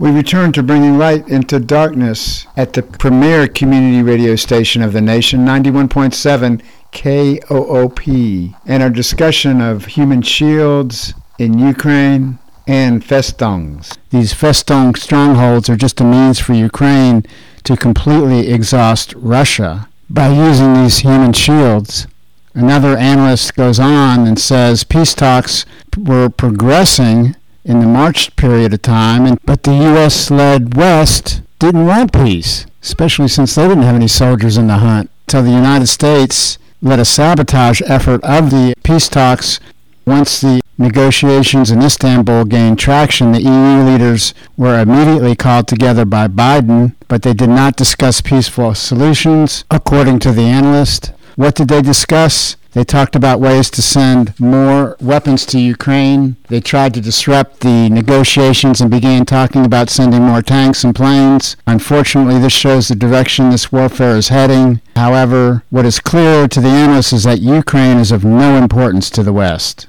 We return to bringing light into darkness at the premier community radio station of the nation, 91.7 KOOP, and our discussion of human shields in Ukraine and festungs. These festung strongholds are just a means for Ukraine to completely exhaust Russia by using these human shields. Another analyst goes on and says peace talks were progressing in the March period of time, and, but the U.S. led West didn't want peace, especially since they didn't have any soldiers in the hunt. So the United States led a sabotage effort of the peace talks once the negotiations in Istanbul gained traction, the EU leaders were immediately called together by Biden, but they did not discuss peaceful solutions, according to the analyst. What did they discuss? They talked about ways to send more weapons to Ukraine. They tried to disrupt the negotiations and began talking about sending more tanks and planes. Unfortunately, this shows the direction this warfare is heading. However, what is clear to the analysts is that Ukraine is of no importance to the West.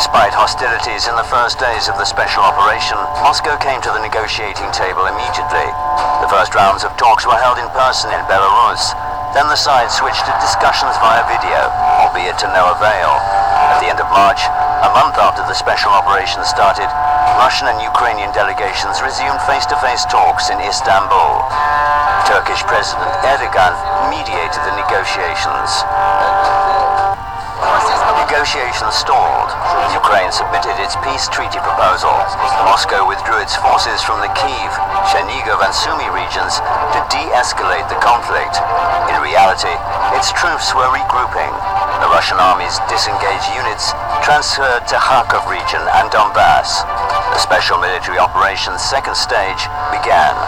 Despite hostilities in the first days of the special operation, Moscow came to the negotiating table immediately. The first rounds of talks were held in person in Belarus. Then the sides switched to discussions via video, albeit to no avail. At the end of March, a month after the special operation started, Russian and Ukrainian delegations resumed face-to-face talks in Istanbul. Turkish President Erdogan mediated the negotiations. Negotiations stalled. Ukraine submitted its peace treaty proposal. Moscow withdrew its forces from the Kiev, Chernigov and Sumy regions to de-escalate the conflict. In reality, its troops were regrouping. The Russian army's disengaged units transferred to Kharkov region and Donbass. The special military operations second stage began.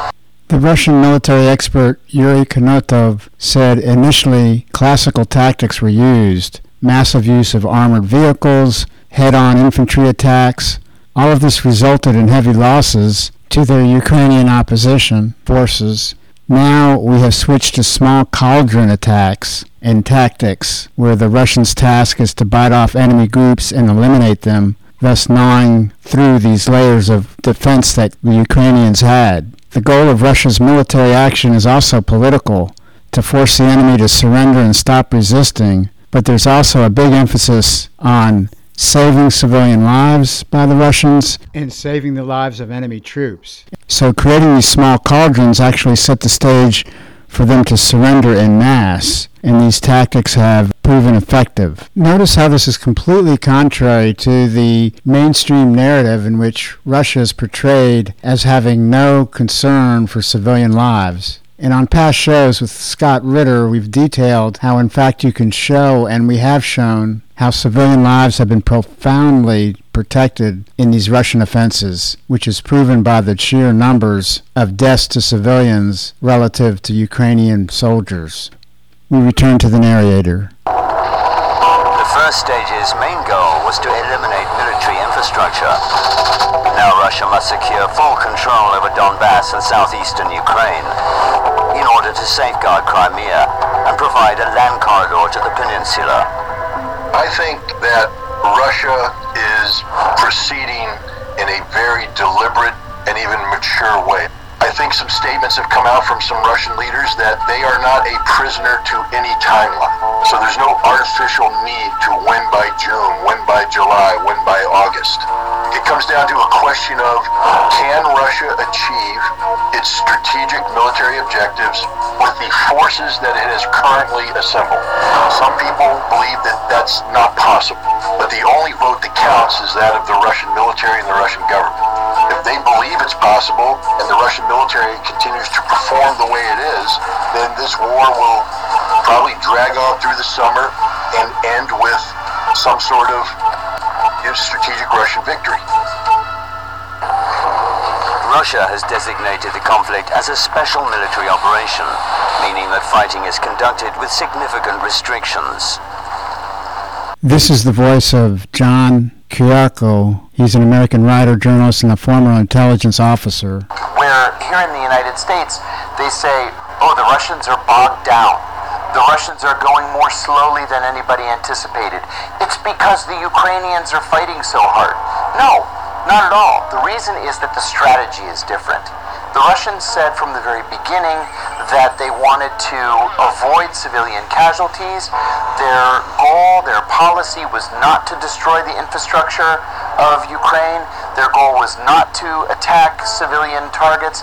The Russian military expert Yuri Knutov said initially classical tactics were used massive use of armored vehicles, head-on infantry attacks. All of this resulted in heavy losses to their Ukrainian opposition forces. Now we have switched to small cauldron attacks and tactics, where the Russians' task is to bite off enemy groups and eliminate them, thus gnawing through these layers of defense that the Ukrainians had. The goal of Russia's military action is also political, to force the enemy to surrender and stop resisting, but there's also a big emphasis on saving civilian lives by the Russians and saving the lives of enemy troops. So creating these small cauldrons actually set the stage for them to surrender in mass, and these tactics have proven effective. Notice how this is completely contrary to the mainstream narrative in which Russia is portrayed as having no concern for civilian lives. And on past shows with Scott Ritter, we've detailed how, in fact, you can show, and we have shown, how civilian lives have been profoundly protected in these Russian offenses, which is proven by the sheer numbers of deaths to civilians relative to Ukrainian soldiers. We return to the narrator. The first stage's main goal was to eliminate military infrastructure. Now Russia must secure full control over Donbass and southeastern Ukraine in order to safeguard Crimea and provide a land corridor to the peninsula. I think that Russia is proceeding in a very deliberate and even mature way. I think some statements have come out from some Russian leaders that they are not a prisoner to any timeline. So there's no artificial need to win by June, win by July, win by August. It comes down to a question of can Russia achieve its strategic military objectives with the forces that it has currently assembled? Some people believe that that's not possible, but the only vote that counts is that of the Russian military and the Russian government. If they believe it's possible and the Russian military continues to perform the way it is, then this war will probably drag on through the summer and end with some sort of you know, strategic Russian victory. Russia has designated the conflict as a special military operation, meaning that fighting is conducted with significant restrictions. This is the voice of John Kiriakou. He's an American writer, journalist, and a former intelligence officer. Where here in the United States, they say, oh, the Russians are bogged down. The Russians are going more slowly than anybody anticipated. It's because the Ukrainians are fighting so hard. No, Not at all. The reason is that the strategy is different. The Russians said from the very beginning that they wanted to avoid civilian casualties. Their goal, their policy was not to destroy the infrastructure of Ukraine. Their goal was not to attack civilian targets.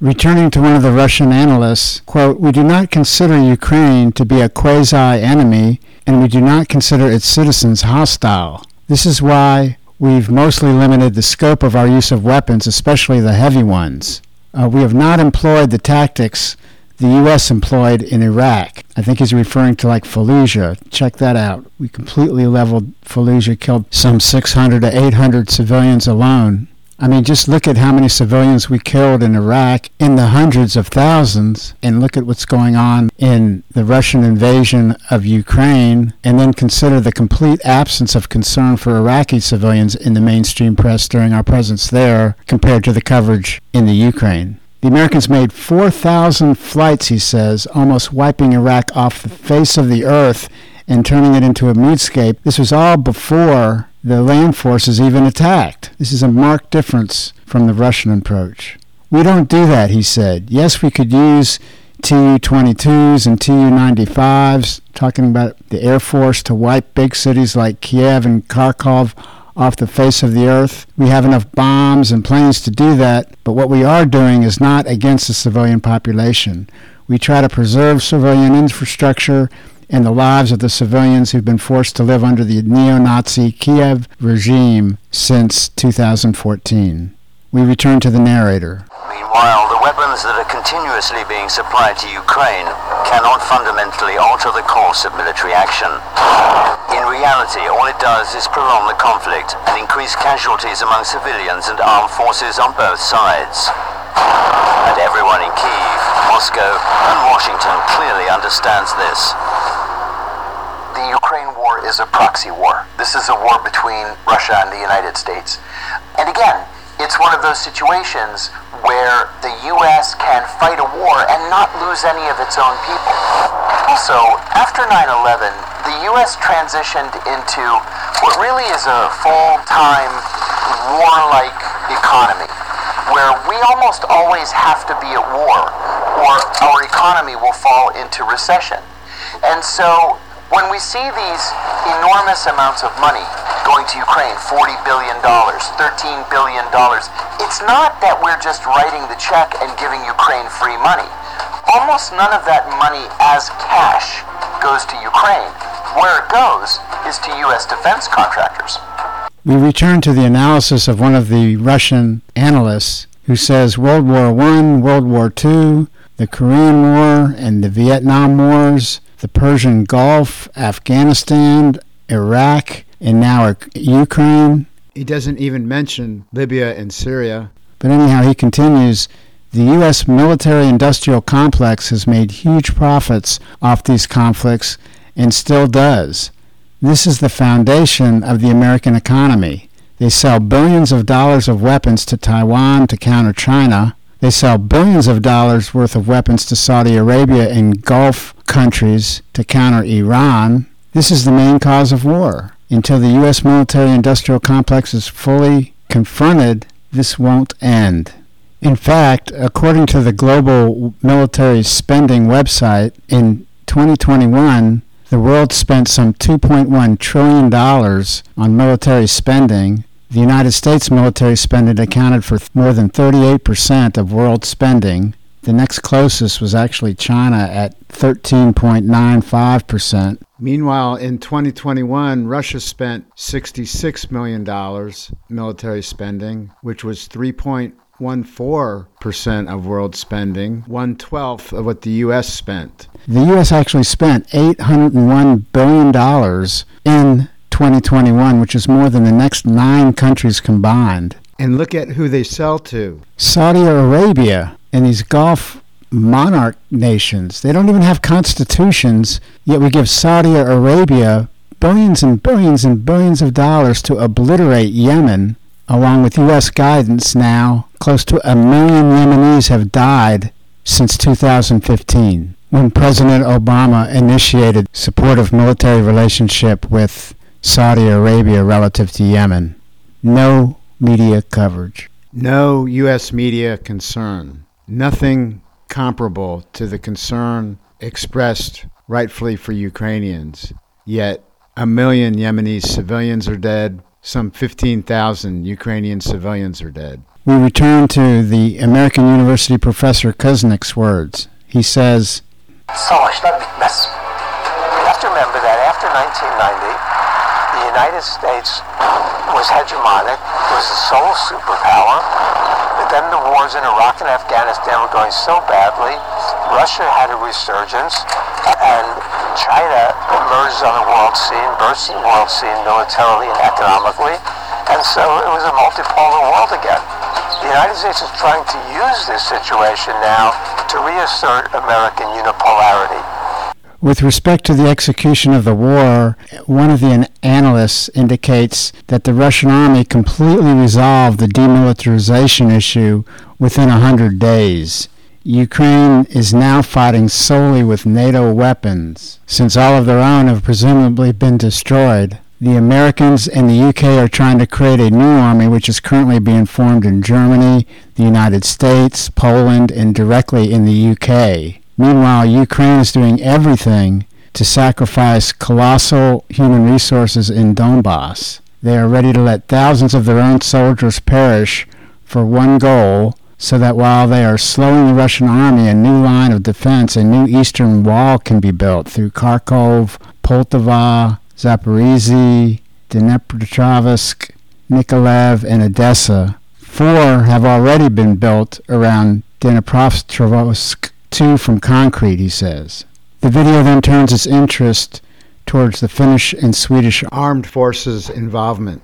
Returning to one of the Russian analysts, quote, We do not consider Ukraine to be a quasi-enemy, and we do not consider its citizens hostile. This is why we've mostly limited the scope of our use of weapons, especially the heavy ones. Uh, we have not employed the tactics the U.S. employed in Iraq. I think he's referring to like Fallujah. Check that out. We completely leveled Fallujah, killed some 600 to 800 civilians alone. I mean, just look at how many civilians we killed in Iraq in the hundreds of thousands, and look at what's going on in the Russian invasion of Ukraine, and then consider the complete absence of concern for Iraqi civilians in the mainstream press during our presence there compared to the coverage in the Ukraine. The Americans made 4,000 flights, he says, almost wiping Iraq off the face of the earth and turning it into a moodscape. This was all before the land forces even attacked. This is a marked difference from the Russian approach. We don't do that, he said. Yes, we could use Tu 22s and Tu 95s, talking about the Air Force to wipe big cities like Kiev and Kharkov off the face of the earth. We have enough bombs and planes to do that, but what we are doing is not against the civilian population. We try to preserve civilian infrastructure and the lives of the civilians who've been forced to live under the neo-Nazi Kiev regime since 2014. We return to the narrator. Meanwhile, the weapons that are continuously being supplied to Ukraine cannot fundamentally alter the course of military action. Reality, all it does is prolong the conflict and increase casualties among civilians and armed forces on both sides. And everyone in Kiev, Moscow, and Washington clearly understands this the Ukraine war is a proxy war. This is a war between Russia and the United States. And again, it's one of those situations where the U.S. can fight a war and not lose any of its own people. Also, after 9 11, the U.S. transitioned into what really is a full time warlike economy, where we almost always have to be at war, or our economy will fall into recession. And so when we see these enormous amounts of money going to Ukraine, $40 billion, $13 billion, it's not that we're just writing the check and giving Ukraine free money. Almost none of that money as cash goes to Ukraine. Where it goes is to U.S. defense contractors. We return to the analysis of one of the Russian analysts who says World War I, World War II, the Korean War, and the Vietnam Wars the Persian Gulf, Afghanistan, Iraq, and now Ukraine. He doesn't even mention Libya and Syria. But anyhow, he continues the U.S. military industrial complex has made huge profits off these conflicts and still does. This is the foundation of the American economy. They sell billions of dollars of weapons to Taiwan to counter China. They sell billions of dollars worth of weapons to Saudi Arabia and Gulf countries to counter Iran. This is the main cause of war. Until the U.S. military industrial complex is fully confronted, this won't end. In fact, according to the Global Military Spending website, in 2021, the world spent some $2.1 trillion on military spending, the United States military spending accounted for more than 38% of world spending. The next closest was actually China at 13.95%. Meanwhile, in 2021, Russia spent $66 million military spending, which was 3.14% of world spending, one twelfth of what the U.S. spent. The U.S. actually spent $801 billion in 2021, which is more than the next nine countries combined. And look at who they sell to Saudi Arabia and these Gulf monarch nations. They don't even have constitutions, yet we give Saudi Arabia billions and billions and billions of dollars to obliterate Yemen, along with U.S. guidance now. Close to a million Yemenis have died since 2015 when President Obama initiated supportive military relationship with Saudi Arabia relative to Yemen. No media coverage. No U.S. media concern. Nothing comparable to the concern expressed rightfully for Ukrainians. Yet a million Yemenis civilians are dead, some 15,000 Ukrainian civilians are dead. We return to the American University professor Kuznick's words. He says, Savaşlar bitmez. Have to remember that after 1990, the United States was hegemonic, was the sole superpower. But then the wars in Iraq and Afghanistan were going so badly. Russia had a resurgence, and China emerged on the world scene, burst the world scene militarily and economically. And so it was a multipolar world again. The United States is trying to use this situation now to reassert American unipolarity. With respect to the execution of the war, one of the analysts indicates that the Russian army completely resolved the demilitarization issue within 100 days. Ukraine is now fighting solely with NATO weapons, since all of their own have presumably been destroyed. The Americans and the UK are trying to create a new army which is currently being formed in Germany, the United States, Poland, and directly in the UK. Meanwhile, Ukraine is doing everything to sacrifice colossal human resources in Donbass. They are ready to let thousands of their own soldiers perish for one goal so that while they are slowing the Russian army, a new line of defense, a new eastern wall can be built through Kharkov, Poltava, Zaporizhzhia, Dnepropetrovsk, Nikolaev, and Odessa. Four have already been built around Dnepropetrovsk two from concrete, he says. The video then turns its interest towards the Finnish and Swedish armed forces' involvement.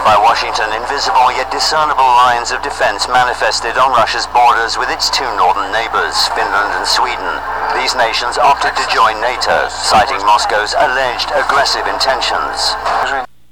By Washington, invisible yet discernible lines of defense manifested on Russia's borders with its two northern neighbors, Finland and Sweden. These nations opted to join NATO, citing Moscow's alleged aggressive intentions.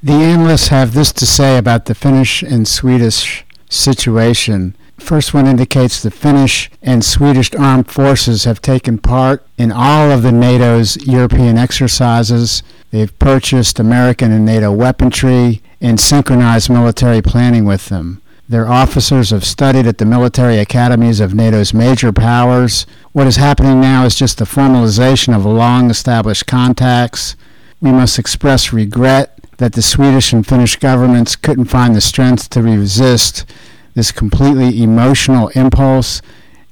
The analysts have this to say about the Finnish and Swedish situation. First one indicates the Finnish and Swedish armed forces have taken part in all of the NATO's European exercises. They've purchased American and NATO weaponry and synchronized military planning with them. Their officers have studied at the military academies of NATO's major powers. What is happening now is just the formalization of long established contacts. We must express regret that the Swedish and Finnish governments couldn't find the strength to resist this completely emotional impulse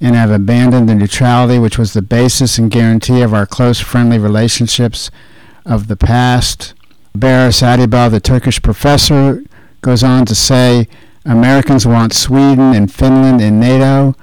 and have abandoned the neutrality which was the basis and guarantee of our close friendly relationships of the past. Barış Adıbelli, the Turkish professor, goes on to say Americans want Sweden and Finland in NATO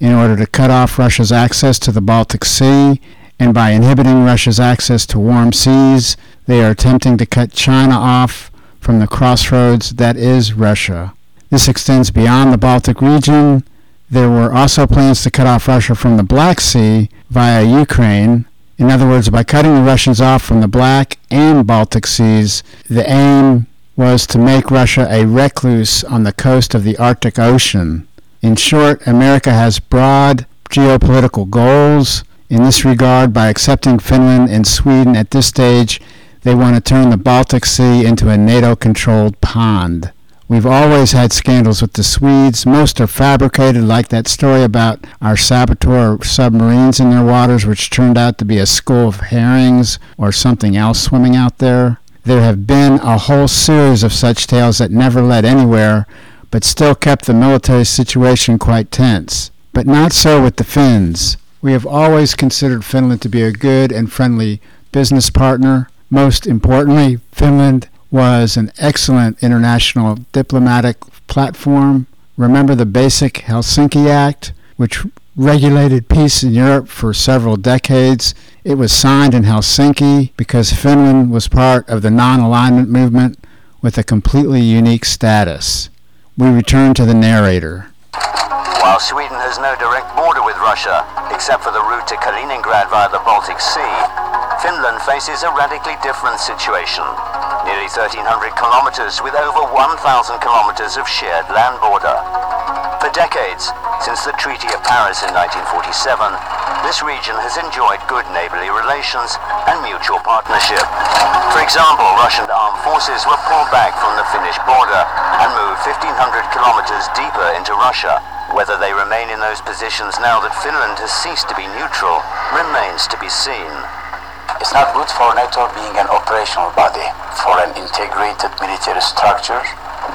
in order to cut off Russia's access to the Baltic Sea, and by inhibiting Russia's access to warm seas, they are attempting to cut China off from the crossroads that is Russia. This extends beyond the Baltic region. There were also plans to cut off Russia from the Black Sea via Ukraine. In other words, by cutting the Russians off from the Black and Baltic Seas, the aim was to make Russia a recluse on the coast of the Arctic Ocean. In short, America has broad geopolitical goals. In this regard, by accepting Finland and Sweden at this stage, they want to turn the Baltic Sea into a NATO controlled pond. We've always had scandals with the Swedes. Most are fabricated, like that story about our saboteur submarines in their waters, which turned out to be a school of herrings or something else swimming out there. There have been a whole series of such tales that never led anywhere, but still kept the military situation quite tense. But not so with the Finns. We have always considered Finland to be a good and friendly business partner. Most importantly, Finland was an excellent international diplomatic platform. Remember the basic Helsinki Act, which regulated peace in Europe for several decades. It was signed in Helsinki because Finland was part of the non alignment movement with a completely unique status. We return to the narrator. While Sweden has no direct border with Russia, except for the route to Kaliningrad via the Baltic Sea, Finland faces a radically different situation nearly 1,300 kilometers with over 1,000 kilometers of shared land border. For decades, since the Treaty of Paris in 1947, this region has enjoyed good neighborly relations and mutual partnership. For example, Russian armed forces were pulled back from the Finnish border and moved 1,500 kilometers deeper into Russia. Whether they remain in those positions now that Finland has ceased to be neutral remains to be seen. It's not good for NATO being an operational body, for an integrated military structure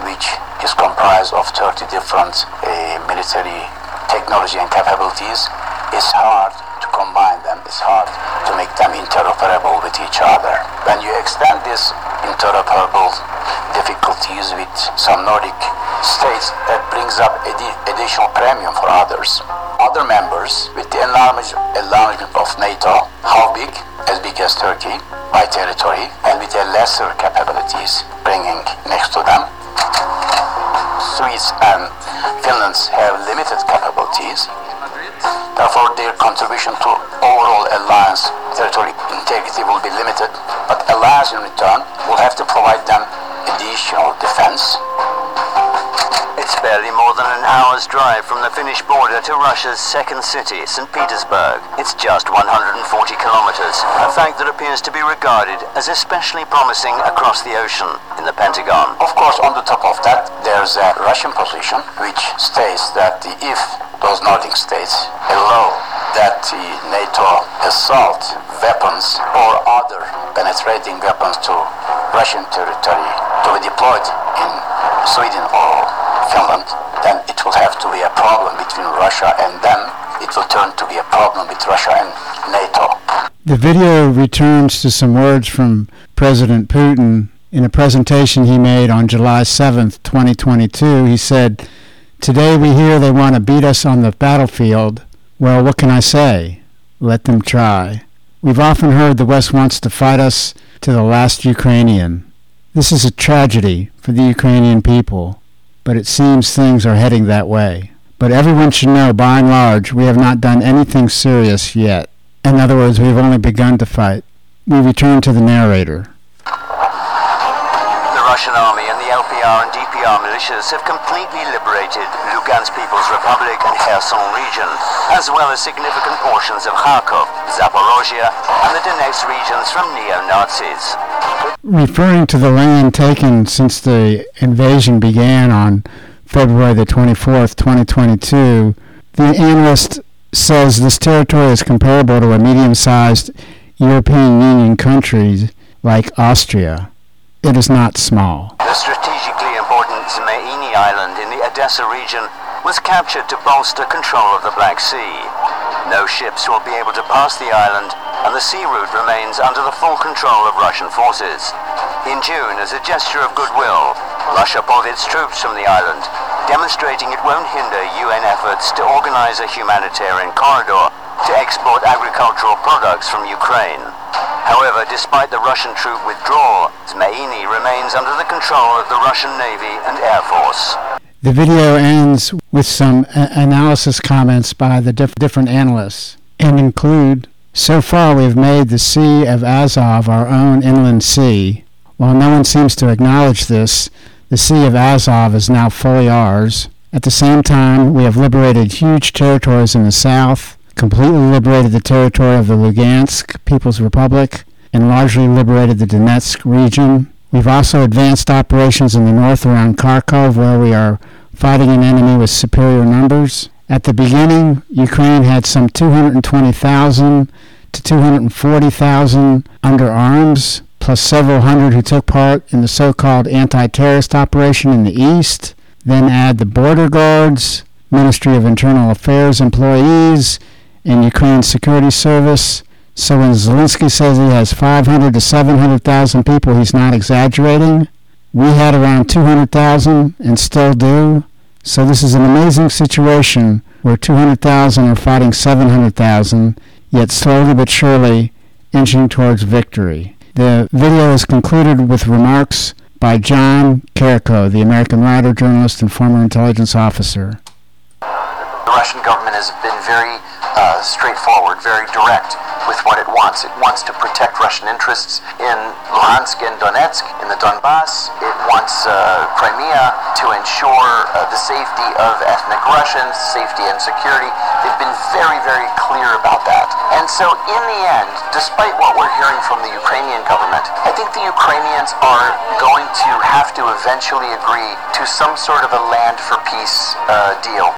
which is comprised of 30 different uh, military technology and capabilities it's hard to combine them. It's hard to make them interoperable with each other. When you extend these interoperable difficulties with some Nordic states, that brings up adi- additional premium for others. Other members, with the enlargement, enlargement of NATO, how big? As big as Turkey by territory, and with a lesser capabilities bringing next to them. Swedes and Finland have limited capabilities Therefore, their contribution to overall alliance territory integrity will be limited, but alliance in return will have to provide them additional defense. It's barely more than an hour's drive from the Finnish border to Russia's second city, St. Petersburg. It's just 140 kilometers, a fact that appears to be regarded as especially promising across the ocean in the Pentagon. Of course, on the top of that, there's a Russian position which states that if those Nordic states allow that the NATO assault weapons or other penetrating weapons to Russian territory to be deployed in Sweden or Finland, then it will have to be a problem between Russia and them. It will turn to be a problem with Russia and NATO. The video returns to some words from President Putin in a presentation he made on July 7th, 2022. He said, Today we hear they want to beat us on the battlefield. Well, what can I say? Let them try. We've often heard the West wants to fight us to the last Ukrainian. This is a tragedy for the Ukrainian people, but it seems things are heading that way. But everyone should know, by and large, we have not done anything serious yet. In other words, we've only begun to fight. We return to the narrator. The Russian army and the LPR and DPR militias have completely liberated Lugansk People's Republic and Kherson region, as well as significant portions of Kharkov, Zaporozhye, and the Donetsk regions from neo-Nazis. Referring to the land taken since the invasion began on February the 24th, 2022, the analyst says this territory is comparable to a medium-sized European Union country like Austria. It is not small. The strategically important Zmeini Island in the Odessa region was captured to bolster control of the Black Sea. No ships will be able to pass the island, and the sea route remains under the full control of Russian forces. In June, as a gesture of goodwill, Russia pulled its troops from the island, demonstrating it won't hinder UN efforts to organize a humanitarian corridor to export agricultural products from Ukraine. However, despite the Russian troop withdrawal, Zmeini remains under the control of the Russian Navy and Air Force. The video ends with some a- analysis comments by the diff- different analysts and include So far, we have made the Sea of Azov our own inland sea. While no one seems to acknowledge this, the Sea of Azov is now fully ours. At the same time, we have liberated huge territories in the south, completely liberated the territory of the Lugansk People's Republic, and largely liberated the Donetsk region. We've also advanced operations in the north around Kharkov, where we are fighting an enemy with superior numbers. At the beginning, Ukraine had some 220,000 to 240,000 under arms, plus several hundred who took part in the so-called anti-terrorist operation in the east. Then add the border guards, Ministry of Internal Affairs employees, and Ukraine's security service. So when Zelensky says he has 500 to 700,000 people, he's not exaggerating. We had around 200,000 and still do. So this is an amazing situation where 200,000 are fighting 700,000, yet slowly but surely inching towards victory. The video is concluded with remarks by John Kiriakou, the American writer, journalist, and former intelligence officer. The Russian government has been very straightforward, very direct with what it wants. It wants to protect Russian interests in Luhansk and Donetsk, in the Donbass. It wants uh, Crimea to ensure uh, the safety of ethnic Russians, safety and security. They've been very, very clear about that. And so, in the end, despite what we're hearing from the Ukrainian government, I think the Ukrainians are going to have to eventually agree to some sort of a land for peace uh, deal.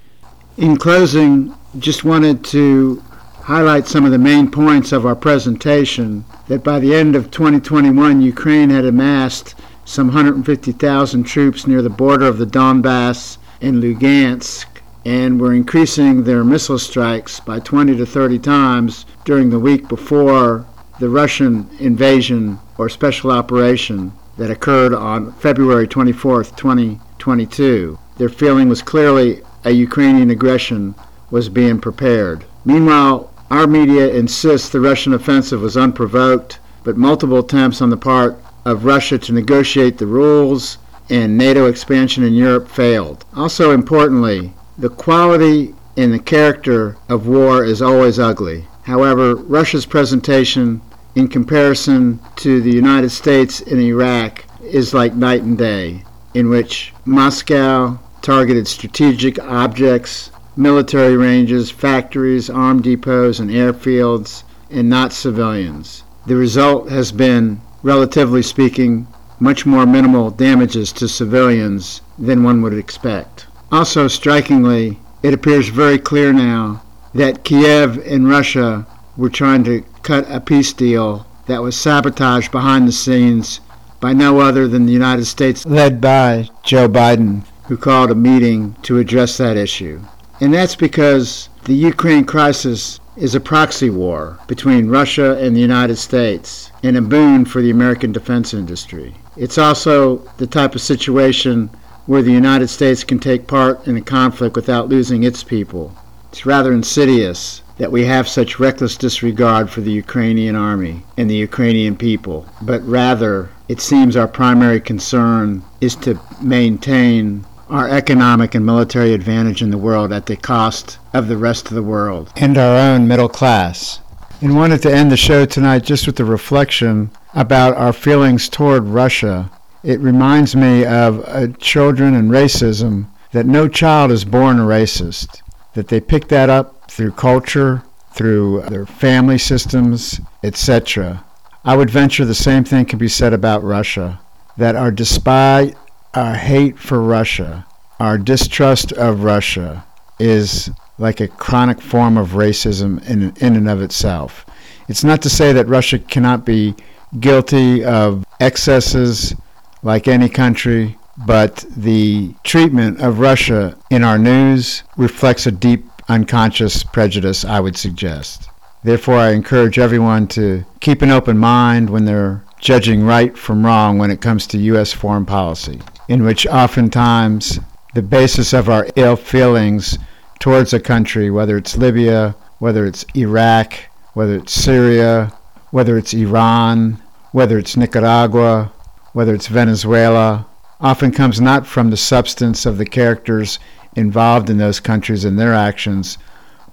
In closing, just wanted to highlight some of the main points of our presentation that by the end of 2021, Ukraine had amassed some 150,000 troops near the border of the Donbass and Lugansk and were increasing their missile strikes by 20 to 30 times during the week before the Russian invasion or special operation that occurred on February 24, 2022. Their feeling was clearly a Ukrainian aggression was being prepared. Meanwhile, our media insists the Russian offensive was unprovoked, but multiple attempts on the part of Russia to negotiate the rules and NATO expansion in Europe failed. Also, importantly, the quality and the character of war is always ugly. However, Russia's presentation in comparison to the United States in Iraq is like night and day, in which Moscow targeted strategic objects military ranges, factories, armed depots, and airfields, and not civilians. The result has been, relatively speaking, much more minimal damages to civilians than one would expect. Also, strikingly, it appears very clear now that Kiev and Russia were trying to cut a peace deal that was sabotaged behind the scenes by no other than the United States, led by Joe Biden, who called a meeting to address that issue. And that's because the Ukraine crisis is a proxy war between Russia and the United States and a boon for the American defense industry. It's also the type of situation where the United States can take part in a conflict without losing its people. It's rather insidious that we have such reckless disregard for the Ukrainian army and the Ukrainian people, but rather it seems our primary concern is to maintain our economic and military advantage in the world at the cost of the rest of the world and our own middle class. And wanted to end the show tonight just with a reflection about our feelings toward Russia. It reminds me of uh, children and racism that no child is born a racist, that they pick that up through culture, through their family systems, etc. I would venture the same thing can be said about Russia, that our despite our hate for Russia, our distrust of Russia, is like a chronic form of racism in, in and of itself. It's not to say that Russia cannot be guilty of excesses like any country, but the treatment of Russia in our news reflects a deep unconscious prejudice, I would suggest. Therefore, I encourage everyone to keep an open mind when they're judging right from wrong when it comes to U.S. foreign policy in which oftentimes the basis of our ill feelings towards a country, whether it's Libya, whether it's Iraq, whether it's Syria, whether it's Iran, whether it's Nicaragua, whether it's Venezuela, often comes not from the substance of the characters involved in those countries and their actions,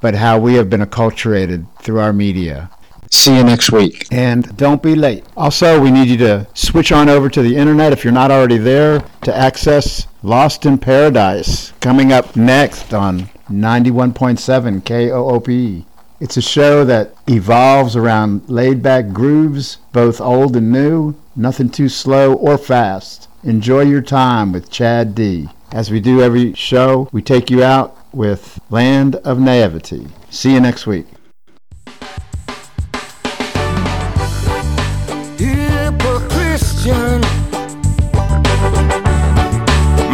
but how we have been acculturated through our media. See you next week. And don't be late. Also, we need you to switch on over to the internet if you're not already there to access Lost in Paradise coming up next on 91.7 KOOP. It's a show that evolves around laid back grooves, both old and new, nothing too slow or fast. Enjoy your time with Chad D. As we do every show, we take you out with Land of Naivety. See you next week.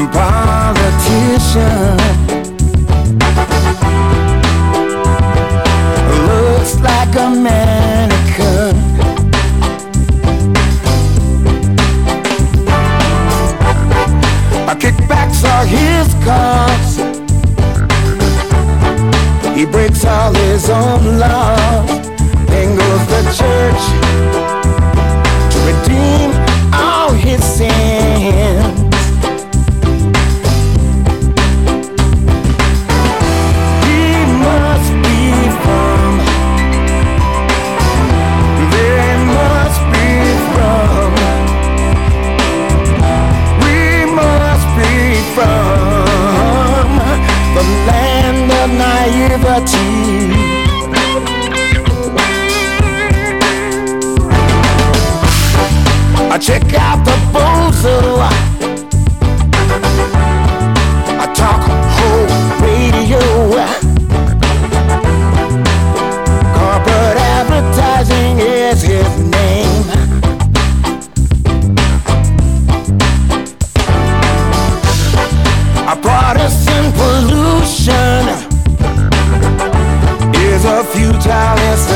Politician naivety. I check out the bozo.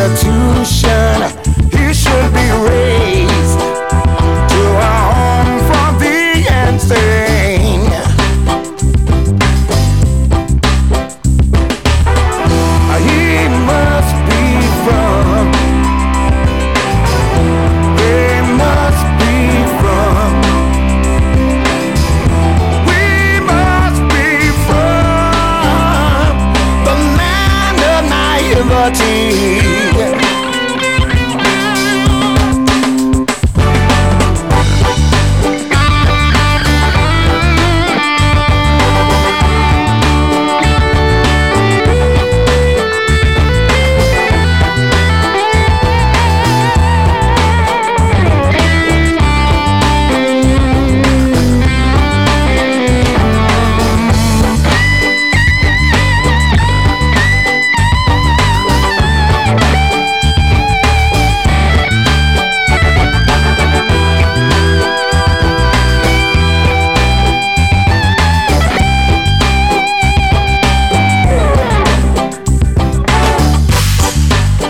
tattoo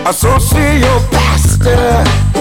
a your pastor.